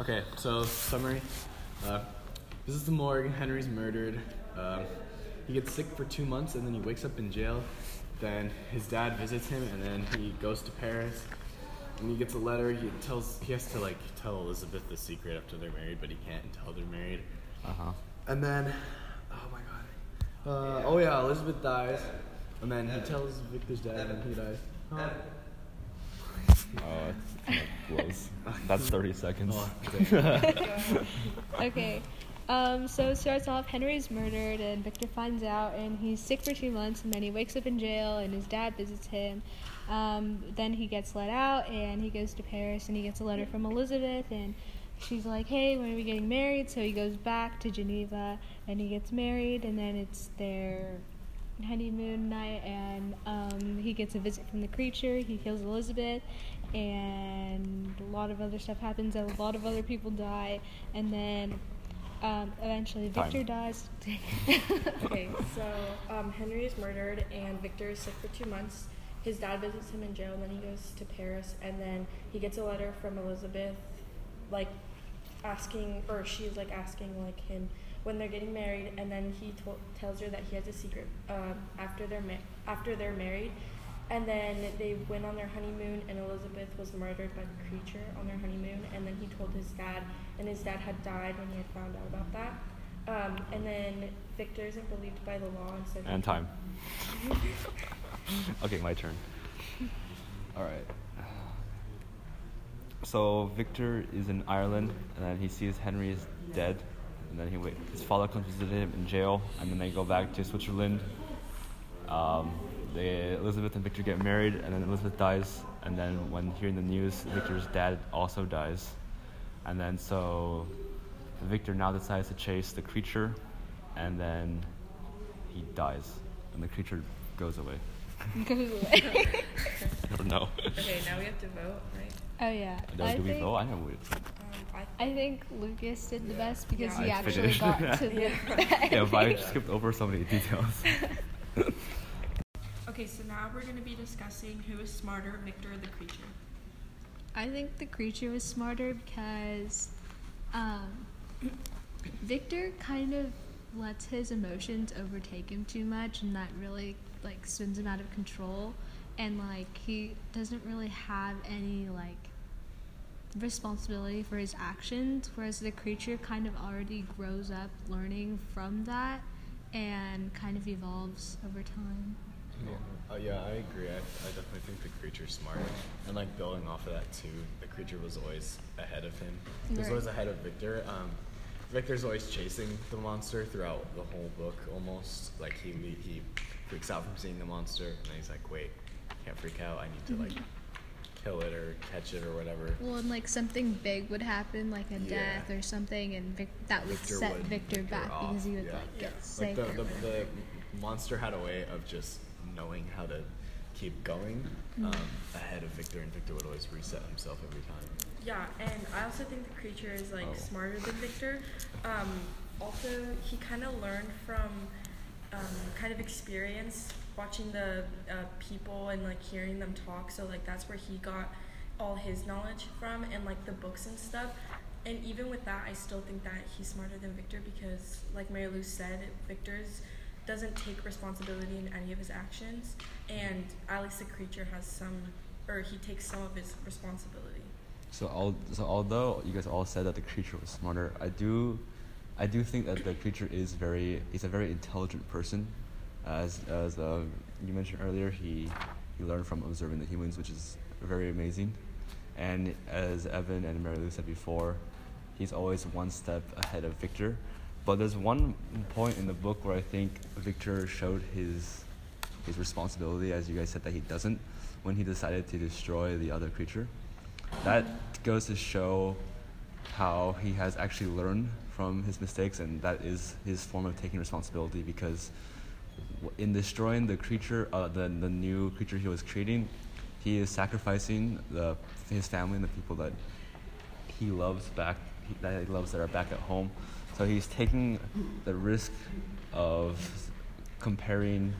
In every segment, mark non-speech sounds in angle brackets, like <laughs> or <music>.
Okay, so summary. Uh, this is the morgue. Henry's murdered. Um, he gets sick for two months and then he wakes up in jail. Then his dad visits him and then he goes to Paris. And he gets a letter. He tells he has to like tell Elizabeth the secret after they're married, but he can't until they're married. Uh huh. And then, oh my god. Uh, oh yeah, Elizabeth dies. And then he tells Victor's dad and he dies. Huh? <laughs> Oh, blows. <laughs> That's 30 seconds. Oh, okay. <laughs> Okay. Um, so it starts off Henry's murdered and Victor finds out and he's sick for two months and then he wakes up in jail and his dad visits him. Um, then he gets let out and he goes to Paris and he gets a letter from Elizabeth and she's like, Hey, when are we getting married? So he goes back to Geneva and he gets married and then it's their honeymoon night and um, he gets a visit from the creature. He kills Elizabeth and a lot of other stuff happens and a lot of other people die and then um, eventually Time. Victor dies. <laughs> Okay, so um, Henry is murdered and Victor is sick for two months. His dad visits him in jail, and then he goes to Paris, and then he gets a letter from Elizabeth, like asking, or she's like asking like him when they're getting married, and then he to- tells her that he has a secret um, after they're ma- after they're married, and then they went on their honeymoon, and Elizabeth was murdered by the creature on their honeymoon, and then he told his dad, and his dad had died when he had found out about that. Um, and then Victor isn't believed by the law, and so And time. <laughs> okay, my turn. All right. So Victor is in Ireland, and then he sees Henry is dead, and then he wait. His father comes to visit him in jail, and then they go back to Switzerland. Um, they, Elizabeth and Victor get married, and then Elizabeth dies, and then when hearing the news, Victor's dad also dies, and then so Victor now decides to chase the creature, and then he dies, and the creature goes away. <laughs> Goes away. <laughs> I don't know. Okay, now we have to vote, right? oh yeah. Do, I do we think, vote? I know we. Um, I, I think Lucas did the best because Yeah. he I actually finished. got to <laughs> the. Yeah, but I skipped over so many details. Okay, so now we're going to be discussing who is smarter, Victor or the creature. I think the creature was smarter because um, <clears throat> Victor kind of lets his emotions overtake him too much, and that really like spins him out of control. And like he doesn't really have any like responsibility for his actions, whereas the creature kind of already grows up learning from that and kind of evolves over time. Yeah. Uh, yeah, I agree. I, I definitely think the creature's smart. And like building off of that too, the creature was always ahead of him. He was Right. always ahead of Victor. Um, Victor's always chasing the monster throughout the whole book almost. Like he le- he freaks out from seeing the monster and then he's like, wait, can't freak out. I need to like kill it or catch it or whatever. Well, and like something big would happen, like a Yeah. death or something, and Vic- that would Victor set would- Victor, Victor back off, because he would yeah. like Yeah. get Like sick the, or the, whatever. the monster had a way of just knowing how to keep going um, ahead of Victor, and Victor would always reset himself every time. yeah, and I also think the creature is like Oh. smarter than Victor. Um, also, he kind of learned from um, kind of experience watching the uh, people and like hearing them talk. So like that's where he got all his knowledge from and like the books and stuff. And even with that, I still think that he's smarter than Victor because, like Marilu said, Victor's doesn't take responsibility in any of his actions, and at least the creature has some, or he takes some of his responsibility. So, al- so although you guys all said that the creature was smarter, I do, I do think that the creature is very, he's a very intelligent person. As as uh, you mentioned earlier, he he learned from observing the humans, which is very amazing. And as Evan and Marilu said before, he's always one step ahead of Victor. But there's one point in the book where I think Victor showed his his responsibility, as you guys said that he doesn't, when he decided to destroy the other creature. That goes to show how he has actually learned from his mistakes, and that is his form of taking responsibility. Because in destroying the creature, uh, the the new creature he was creating, he is sacrificing the his family and the people that he loves back that he loves that are back at home. So he's taking the risk of comparing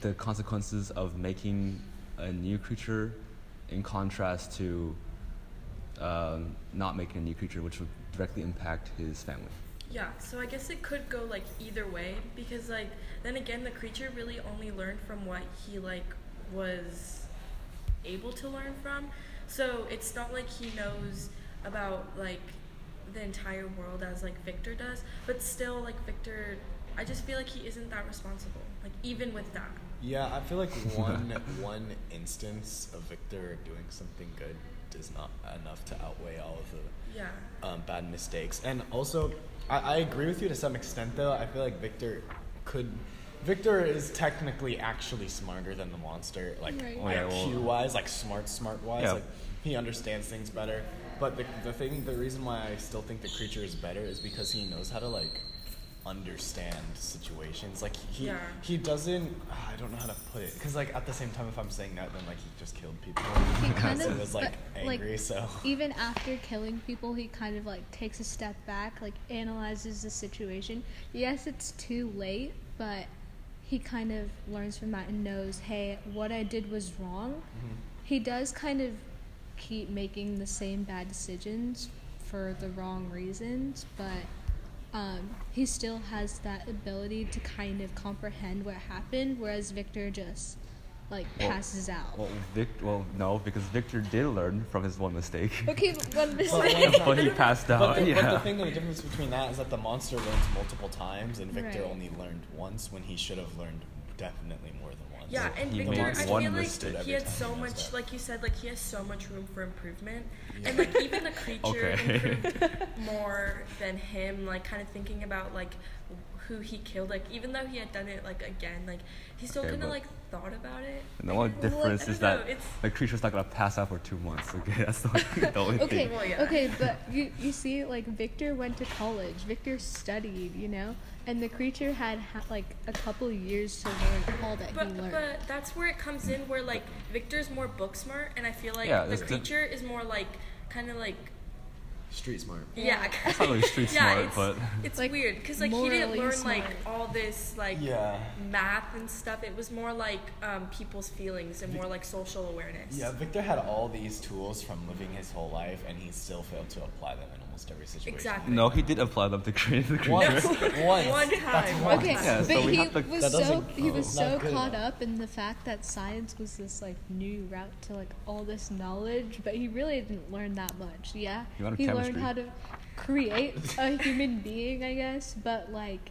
the consequences of making a new creature in contrast to um, not making a new creature, which would directly impact his family. Yeah, so I guess it could go like either way because like then again the creature really only learned from what he like was able to learn from. So it's not like he knows about like the entire world as like Victor does, but still like Victor I just feel like he isn't that responsible. Like even with that. Yeah, I feel like <laughs> one one instance of Victor doing something good is not enough to outweigh all of the Yeah. um, bad mistakes. And also, I, I agree with you to some extent, though. I feel like Victor could. Victor is technically actually smarter than the monster, like Right. IQ wise, like smart, smart wise. Yeah. Like he understands things better. But the the thing, the reason why I still think the creature is better is because he knows how to like understand situations. Like he Yeah. he doesn't. ah, I don't know how to put it because like at the same time, if I'm saying that, then like he just killed people. He <laughs> kind of he was like but, like, angry. so even after killing people, he kind of like takes a step back, like analyzes the situation. Yes, it's too late, but he kind of learns from that and knows, hey, what I did was wrong. He does kind of keep making the same bad decisions for the wrong reasons, but um, he still has that ability to kind of comprehend what happened, whereas Victor just like Well- passes out. Well, Vic, well, no, because Victor did learn from his one mistake, <laughs> okay, but one mistake. one- but he passed But out. the, yeah. but the thing, the difference between that is that the monster learns multiple times, and Victor Right. only learned once when he should have learned definitely more than one. Yeah, and He Victor, made I feel mistake. like he had so he much, messed up. like you said, like he has so much room for improvement, and like even the <laughs> creature Okay. improved more than him. Like kind of thinking about like who he killed. Like even though he had done it like again, like he still Okay, kind of like thought about it. And the only difference I is don't know, that the creature's not gonna pass out for two months. Okay, <laughs> that's the only, the only okay, thing. Well, yeah. okay, but you you see, like Victor went to college. Victor studied, you know, and the creature had ha- like a couple years to learn all that But he learned. but that's where it comes in, where like Victor's more book smart, and I feel like Yeah, the that's the- creature is more like kind of like Street smart. yeah. <laughs> It's not really street yeah, smart, it's, but it's Like, weird because like he didn't morally learn like all this like Yeah. math and stuff. It was more like um, people's feelings and more like social awareness. Yeah, Victor had all these tools from living his whole life, and he still failed to apply them in almost every situation. Exactly. no, he did apply them to create the creature. Once, <laughs> once, One time, once. okay, Yeah, but so he to- was so he was oh, so good caught enough. up in the fact that science was this like new route to like all this knowledge, but he really didn't learn that much. Yeah, He learned he learned how to create a human being, I guess, but like.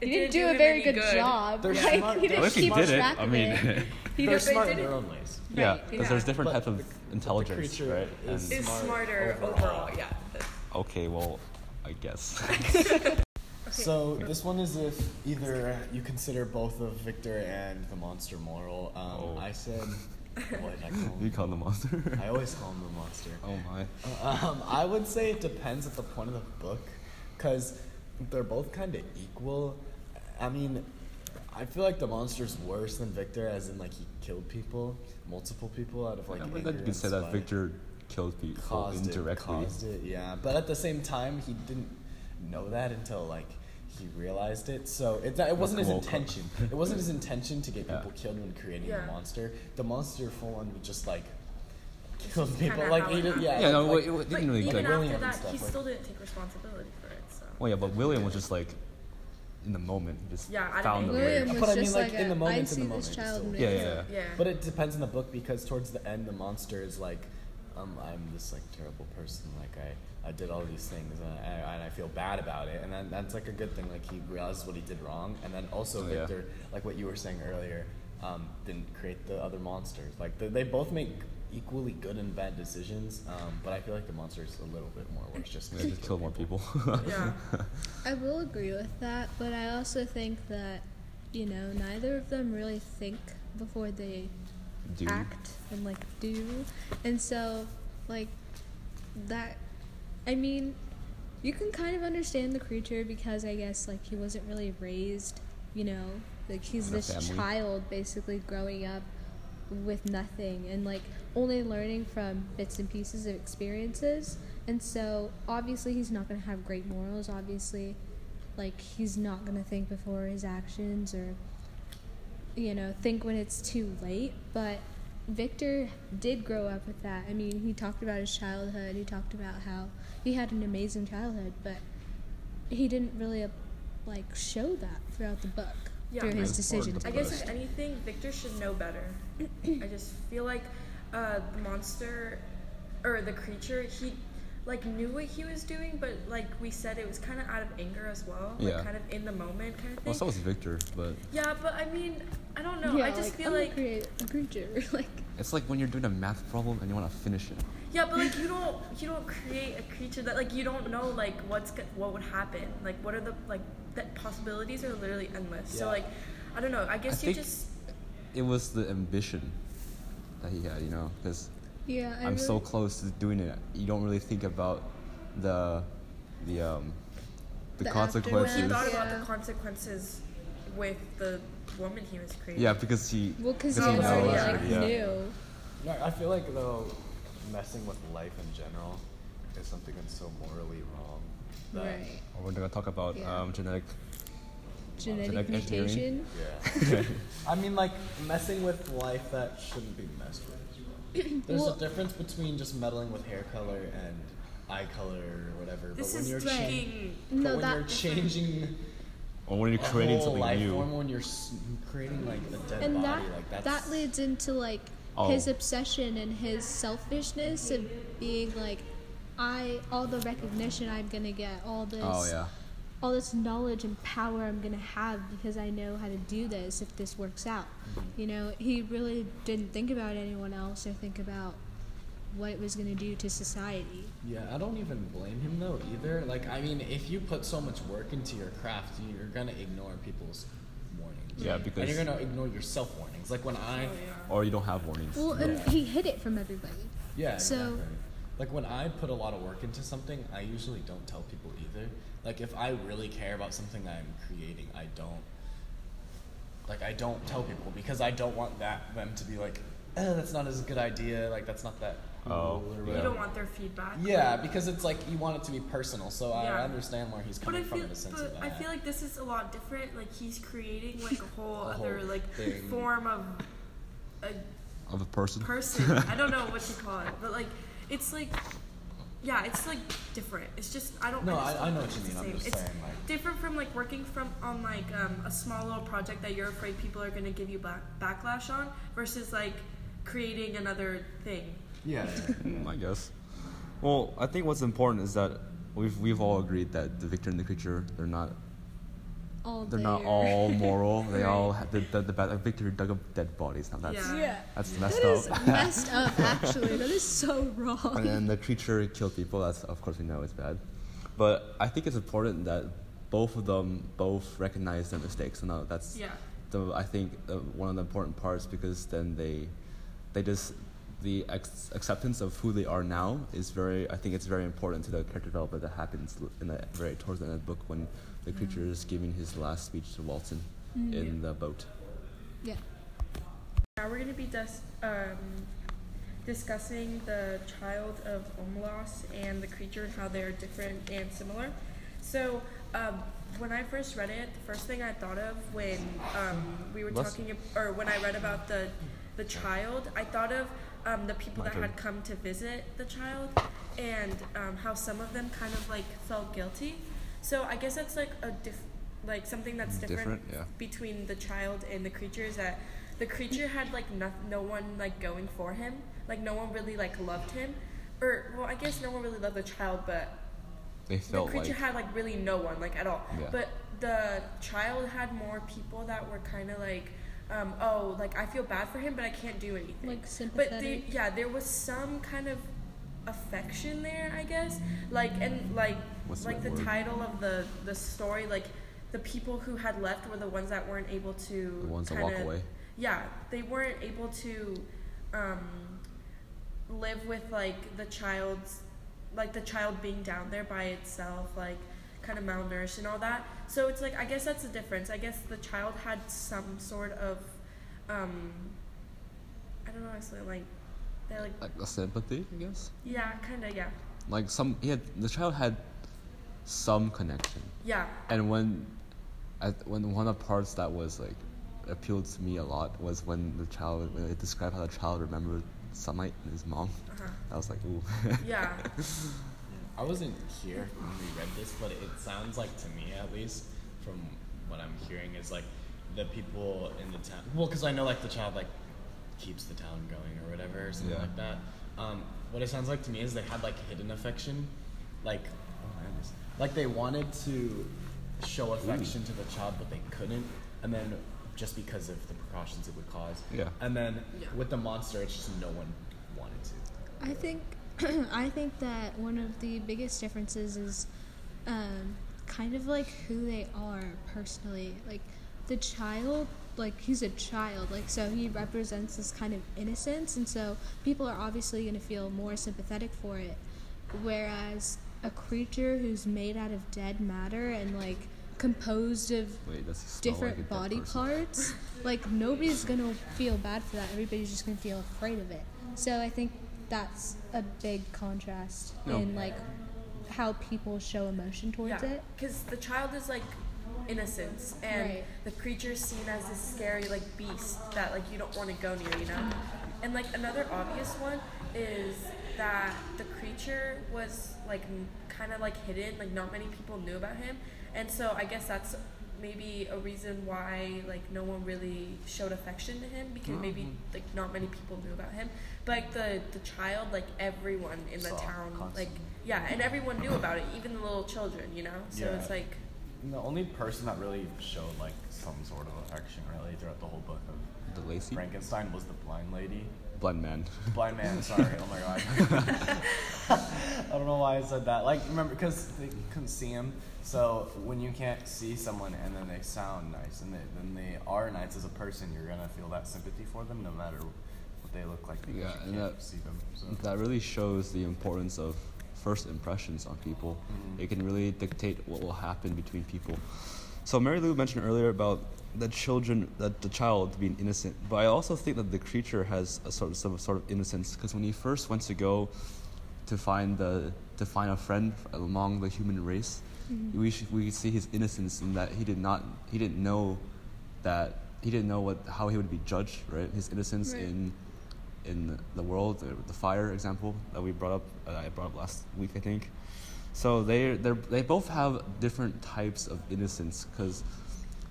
It He didn't didn't do do a very good, good. job. They're like, smart- he they're didn't keep did it, track I of mean, it. <laughs> He They're didn't- smart in did their own ways. yeah, because yeah. there's different But types of the- intelligence, creature right? is- Is smarter overall. overall. Yeah. Okay, well, I guess. <laughs> So this one is if either you consider both of Victor and the monster moral. Um, Oh. I said, <laughs> what did I call you call him the monster. I always call him the monster. oh my. Um, I would say it depends at the point of the book, because they're both kind of equal. I mean, I feel like the monster's worse than Victor, as in like he killed people, multiple people out of like. Yeah, but anger then you and can say that. Victor killed people caused indirectly. It, caused it, yeah. But at the same time, he didn't know that until like he realized it. So it, it wasn't his intention. it wasn't his intention to get Yeah. people killed when creating Yeah. the monster. The monster full on would just like kill just people. Like how he it did, yeah. Yeah, no, like, it, it But didn't really even like. After and that, stuff, he like- still didn't take responsibility for it. So. Well, yeah, but William was just like in the moment, just Yeah, out of found the anger. rage. William was But I mean, just like, like, in the a, I moment, in the moment, child still- Yeah, yeah, Yeah. But it depends on the book because towards the end, the monster is like, um, I'm this like terrible person. Like I, I did all these things and I, and I feel bad about it. And then that's like a good thing. Like he realizes what he did wrong. And then also Oh, yeah. Victor, like what you were saying earlier, um, didn't create the other monsters. Like they, they both make equally good and bad decisions. Um, but I feel like the monster is a little bit more worse just Yeah, because just kill more people. <laughs> Yeah. <laughs> I will agree with that, but I also think that, you know, neither of them really think before they Do act and like do. And so, like, that, I mean, you can kind of understand the creature because I guess, like, he wasn't really raised, you know, like, he's this family. child basically growing up with nothing and, like, only learning from bits and pieces of experiences. And so, obviously, he's not going to have great morals. Obviously, like, he's not going to think before his actions or, you know, think when it's too late. But Victor did grow up with that. I mean, he talked about his childhood. He talked about how he had an amazing childhood, but he didn't really uh, like show that throughout the book Yeah. through his decisions. I guess if anything, Victor should know better. I <clears throat> just feel like uh, the monster or the creature, he like knew what he was doing, but like we said, it was kind of out of anger as well, like Yeah. kind of in the moment kind of thing. Well, so was Victor, but yeah, but I mean, I don't know. yeah, I just like, feel I'm gonna like create a creature. <laughs> like, it's like when you're doing a math problem and you want to finish it. yeah, but like you don't you don't create a creature that like you don't know like what's go- what would happen. Like what are the like the possibilities are literally endless. So like I don't know. I guess you think- just It was the ambition that he had, you know, because yeah, I I'm so close to doing it. You don't really think about the the um the, The when consequences. he thought Yeah. about the consequences with the woman he was creating. yeah, because he well, because because he he already knows, like yeah. knew. No, I feel like though, messing with life in general is something that's so morally wrong. that- Right. We're gonna talk about Yeah. um, genetic. Genetic genetic engineering? mutation. Yeah. <laughs> I mean, like messing with life that shouldn't be messed with. <clears throat> There's Well- a difference between just meddling with hair color and eye color or whatever. This but when is you're right. No, when that you're <laughs> changing Or when you're creating whole something life new. form, when you're creating like a dead and body, that like that's that leads into like Oh. his obsession and his selfishness of being like i all the recognition i'm gonna get all this Oh yeah. all this knowledge and power i'm gonna have because i know how to do this if this works out Mm-hmm. you know he really didn't think about anyone else or think about what it was gonna do to society Yeah, I don't even blame him though either. Like, I mean, if you put so much work into your craft, you're gonna ignore people's warnings. Yeah, because and you're gonna ignore your self warnings. Like when I, Oh, yeah. or you don't have warnings. well and Yeah. he hid it from everybody yeah, So- exactly. Like when I put a lot of work into something, I usually don't tell people either. Like if I really care about something that I'm creating, I don't. Like I don't tell people because I don't want that them to be like, eh, that's not as good idea. Like that's not that. Cool Oh, or yeah. You don't want their feedback. Yeah, because it's like you want it to be personal. So Yeah. I understand where he's But coming I from in the sense but of that. I feel like this is a lot different. Like he's creating like a whole <laughs> A other whole like thing. form of a Of a person. person. <laughs> I don't know what you call it, but like it's like yeah, it's like different. It's just I don't. No, I, I- I know what you it's the mean. I'm same. just it's saying, like- different from like working from on like um, a small little project that you're afraid people are gonna give you back, backlash on versus like creating another thing. Yeah. <laughs> I guess. Well, I think what's important is that we've we've all agreed that the victor and the creature they're not all they're not all moral. <laughs> They all ha- the the, the bad, victor dug up dead bodies. Now that's Yeah. yeah that's that messed is up. <laughs> messed up actually that is so wrong and then the creature killed people. That's of course we know it's bad. But I think it's important that both of them both recognize their mistakes. And uh, that's Yeah. the I think uh, one of the important parts because then they they just the ex- acceptance of who they are now is very I think it's very important to the character development that happens in the very towards the end of the book when the creature is giving his last speech to Walton in the boat. yeah Now we're going to be dis- um, discussing the child of Omelas and the creature and how they're different and similar. So, um, when I first read it, the first thing I thought of when um, we were Let's- talking, ab- or when I read about the the child, I thought of um, the people My that turn. had come to visit the child, and um, how some of them kind of like felt guilty. So I guess that's like a diff- like something that's different, Different, yeah. between the child and the creature is that the creature had like no, no one like going for him like no one really like loved him or well i guess no one really loved the child but They the creature like had like really no one like at all Yeah. but the child had more people that were kind of like um, oh like i feel bad for him but i can't do anything like but they, yeah there was some kind of affection there i guess like and like What's like the word? title of the the story like the people who had left were the ones that weren't able to the ones that kinda, walk away. yeah they weren't able to um, live with like the child's like the child being down there by itself like kind of malnourished and all that so it's like i guess that's the difference i guess the child had some sort of um, i don't know to like they're like Like a sympathy, I guess. yeah kind of yeah Like some, he had the child had some connection. yeah And when, at when one of the parts that was like appealed to me a lot was when the child when it described how the child remembered sunlight and his mom. Uh-huh. I was like, ooh. Yeah. <laughs> I wasn't here when we read this, but it sounds like to me, at least, from what I'm hearing, is like the people in the town. Well, because I know like the child like keeps the town going or whatever, or something Yeah. like that. Um, what it sounds like to me is they had like hidden affection, like oh like they wanted to show affection to the child, but they couldn't, and then just because of the precautions it would cause. Yeah. And then Yeah. with the monster, it's just no one wanted to. I think <clears throat> I think that one of the biggest differences is um, kind of like who they are personally. Like the child, like he's a child, like so he represents this kind of innocence, and so people are obviously going to feel more sympathetic for it. Whereas a creature who's made out of dead matter and like composed of Wait, smell like different body person? parts. like nobody's gonna feel bad for that. Everybody's just gonna feel afraid of it. So I think that's a big contrast No. in like how people show emotion towards yeah. it. Because the child is like innocence, and Right. the is seen as this scary like beast that like you don't want to go near, you know. And like another obvious one is that the creature was like kind of like hidden, like not many people knew about him, and so I guess that's maybe a reason why like no one really showed affection to him because mm-hmm. maybe like not many people knew about him. But like the the child, like everyone in the Saw town, like yeah, and everyone knew about it, even the little children, you know. So Yeah. it's like The only person that really showed like some sort of affection really throughout the whole book of De Lacey? Frankenstein was the blind lady. Blind man. Blind man, sorry. Oh my god. <laughs> I don't know why I said that. Like, remember, because they couldn't see him. So when you can't see someone and then they sound nice and they, then they are nice as a person, you're gonna feel that sympathy for them no matter what they look like because Yeah, you can't that- see them. So. That really shows the importance of first impressions on people. Mhm. It can really dictate what will happen between people. So Marilu mentioned earlier about the children, that the child being innocent, but I also think that the creature has a sort of some sort of innocence because when he first went to go to find the to find a friend among the human race, we sh- we see his innocence in that he did not he didn't know that he didn't know what how he would be judged, right? His innocence Right. in in the world, the, the fire example that we brought up, uh, I brought up last week, I think. So they they they both have different types of innocence because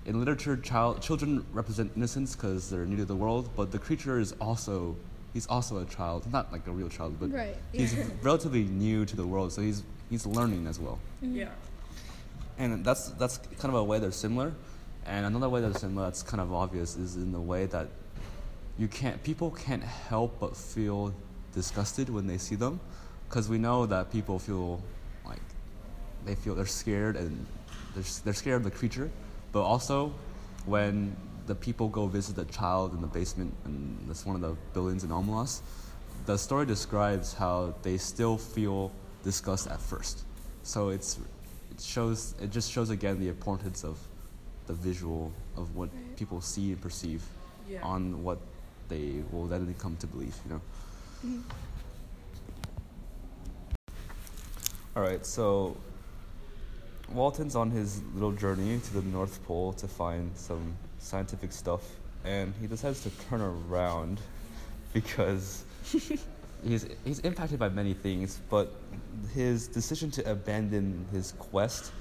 in literature, child children represent innocence because they're new to the world, but the creature is also he's also a child, not like a real child, but Right, he's <laughs> relatively new to the world, so he's he's learning as well. Mm-hmm. Yeah, and that's that's kind of a way they're similar and another way they're similar that's kind of obvious is in the way that you can't people can't help but feel disgusted when they see them because we know that people feel like they feel they're scared and they're, they're scared of the creature but also when the people go visit the child in the basement and that's one of the buildings in Omelas, the story describes how they still feel disgust at first so it's it shows it just shows again the importance of the visual of what Right. people see and perceive yeah. on what they will then come to believe you know Mhm. all right so walton's on his little journey to the north pole to find some scientific stuff and he decides to turn around <laughs> because <laughs> he's he's impacted by many things, but his decision to abandon his quest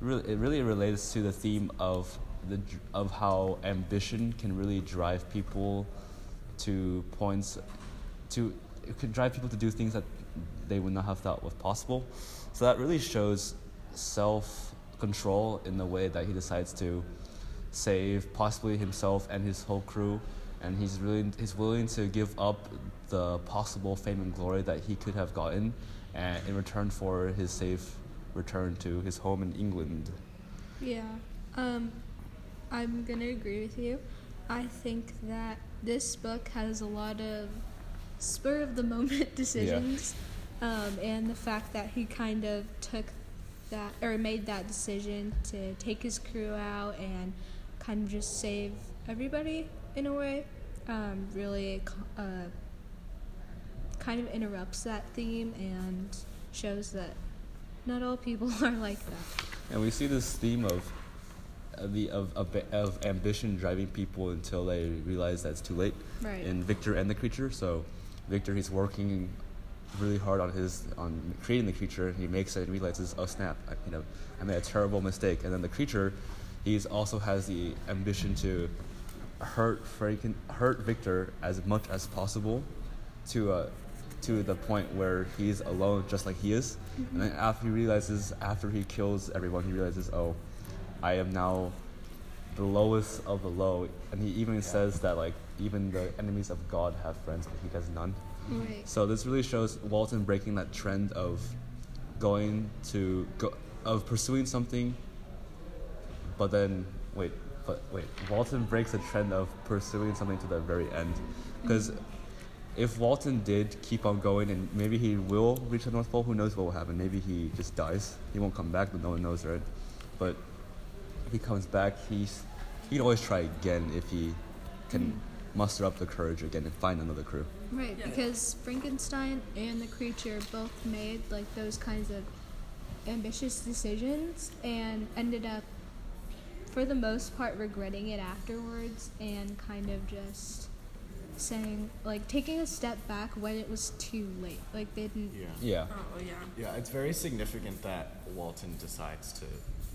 really it really relates to the theme of the of how ambition can really drive people to points to it could drive people to do things that they would not have thought was possible. So that really shows self control in the way that he decides to save possibly himself and his whole crew and he's really he's willing to give up the possible fame and glory that he could have gotten and in return for his safe return to his home in England. Yeah. Um, I'm gonna agree with you. I think that this book has a lot of spur of the <laughs> moment decisions, um, and the fact that he kind of took that or made that decision to take his crew out and kind of just save everybody in a way um, really uh, kind of interrupts that theme and shows that not all people <laughs> are like that. And we see this theme of the of, of of ambition driving people until they realize that it's too late. Right. In Victor and the creature, so Victor he's working really hard on his on creating the creature, and he makes it and realizes, oh snap, I, you know, I made a terrible mistake. And then the creature, he's also has the ambition to hurt Franken, hurt Victor as much as possible, to uh, to the point where he's alone, just like he is. And then after he realizes, after he kills everyone, he realizes, oh, I am now the lowest of the low. And he even says that like even the enemies of God have friends, but he has none. So this really shows Walton breaking that trend of going to go, of pursuing something, but then wait, but wait, Walton breaks the trend of pursuing something to the very end, because if Walton did keep on going and maybe he will reach the North Pole, who knows what will happen? Maybe he just dies. He won't come back, but no one knows, right? But if he comes back, he's he can always try again if he can muster up the courage again and find another crew. Right, Yeah. because Frankenstein and the creature both made like those kinds of ambitious decisions and ended up, for the most part, regretting it afterwards and kind of just saying, like, taking a step back when it was too late. Like, they didn't. Yeah. Yeah. Oh yeah. Yeah, it's very significant that Walton decides to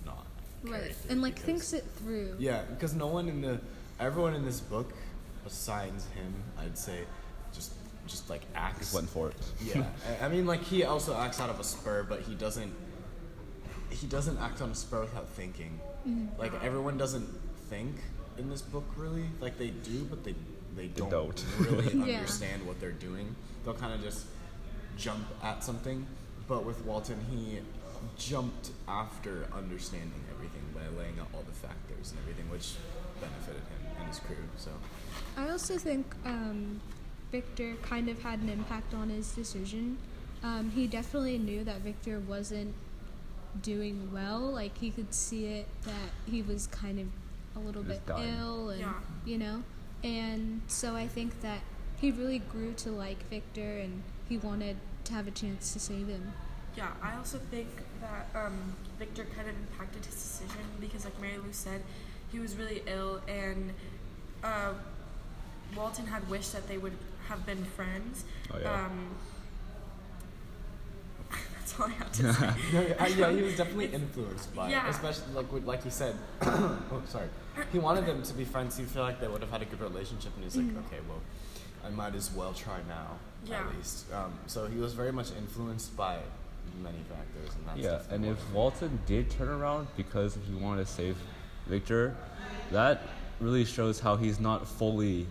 not. Right, through and like because- thinks it through. Yeah, because no one in the, everyone in this book, besides him, I'd say, just just like acts. Just went for it. Yeah, I- I mean, like he also acts out of a spur, but he doesn't. He doesn't act on a spur without thinking. Mm-hmm. Like everyone doesn't think in this book, really. Like they do, but they they don't, don't. really <laughs> Yeah. understand what they're doing. They'll kind of just jump at something. But with Walton, he jumped after understanding everything by laying out all the factors and everything, which benefited him and his crew. So I also think um, Victor kind of had an impact on his decision. Um, he definitely knew that Victor wasn't doing well. Like he could see it that he was kind of a little bit dying. ill, and Yeah. you know, and so I think that he really grew to like Victor, and he wanted to have a chance to save him. Yeah, I also think that um, Victor kind of impacted his decision because, like Marilu said, he was really ill, and uh, Walton had wished that they would have been friends. Oh, yeah. Um, <laughs> that's all I have to <laughs> say. <laughs> No, yeah, yeah, he was definitely influenced by Yeah. it, especially like like he said. <coughs> oh, sorry. He wanted them to be friends. He felt like they would have had a good relationship, and he's like, okay, well, I might as well try now, Yeah. at least. Um, so he was very much influenced by many factors, and that's Yeah, and if of. Walton did turn around because he wanted to save Victor, that really shows how he's not fully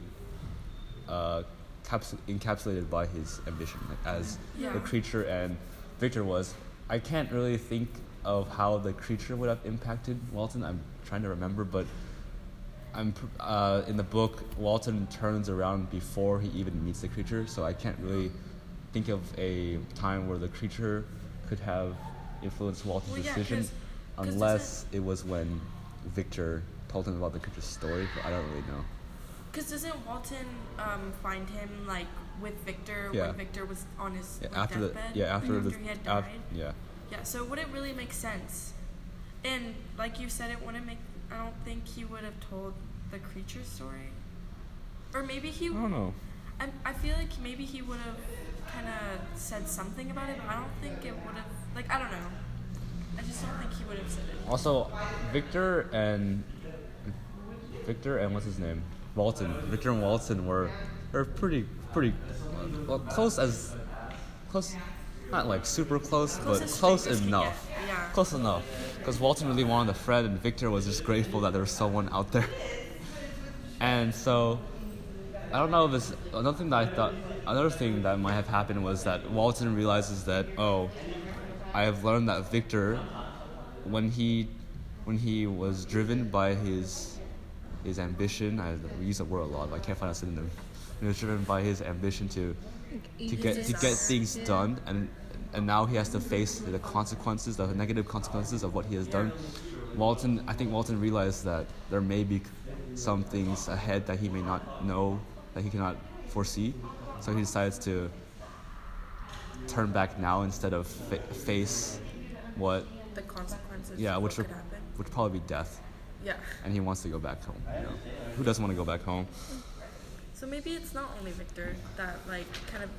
uh, caps- encapsulated by his ambition, like, as Yeah. the creature and Victor was. I can't really think of how the creature would have impacted Walton. I'm trying to remember, but I'm pr- uh, in the book. Walton turns around before he even meets the creature, so I can't really think of a time where the creature could have influenced Walton's Well, yeah, decision, 'cause- 'cause unless it was when Victor told him about the creature's story. But I don't really know. Because doesn't Walton um, find him like with Victor Yeah. when Victor was on his Yeah, like, after the yeah after the he had died. af- yeah Yeah, so wouldn't really make sense. And like you said, it wouldn't make. I don't think he would have told the creature story. Or maybe he. I don't know. I, I feel like maybe he would have kind of said something about it, but I don't think it would have. Like, I don't know. I just don't think he would have said it. Also, Victor and Victor and what's his name, Walton. Victor and Walton were were pretty pretty well, close as close, not like super close, Close but close enough. yeah. Close enough. Because Walton really wanted a friend, and Victor was just grateful that there was someone out there. <laughs> And so, I don't know if it's another thing that I thought. Another thing that might have happened was that Walton realizes that oh, I have learned that Victor, when he, when he was driven by his, his ambition. I we use the word a lot, but I can't find a synonym. He was driven by his ambition to, to get to get things Yeah. done, and and now he has to face the consequences, the negative consequences of what he has done. Walton, I think Walton realized that there may be some things ahead that he may not know, that he cannot foresee, so he decides to turn back now instead of fa- face what, The consequences. yeah, which would, would probably be death. Yeah. and he wants to go back home. You know? Who doesn't want to go back home? So maybe it's not only Victor that like kind of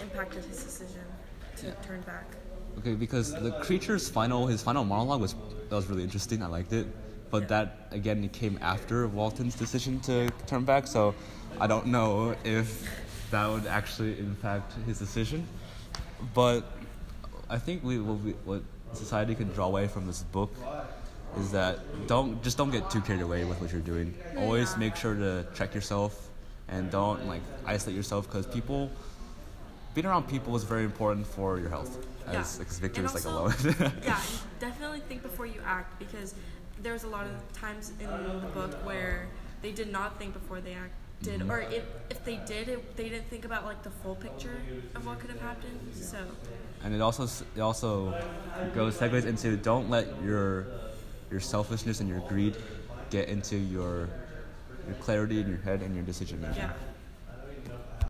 impacted his decision to turn back. Okay, because the creature's final his final monologue was that was really interesting. I liked it, but Yeah. that again it came after Walton's decision to turn back. So I don't know if that would actually impact his decision. But I think we what, we, what society can draw away from this book is that don't just don't get too carried away with what you're doing. Always make sure to check yourself and don't like isolate yourself because people being around people is very important for your health. Yeah. As because Victor is like alone. <laughs> yeah, definitely think before you act because there's a lot of times in the book where they did not think before they acted, Mm-hmm. or if, if they did, it, they didn't think about like the full picture of what could have happened. So and it also it also goes segues into don't let your your selfishness and your greed get into your your clarity in your head and your decision making. yeah,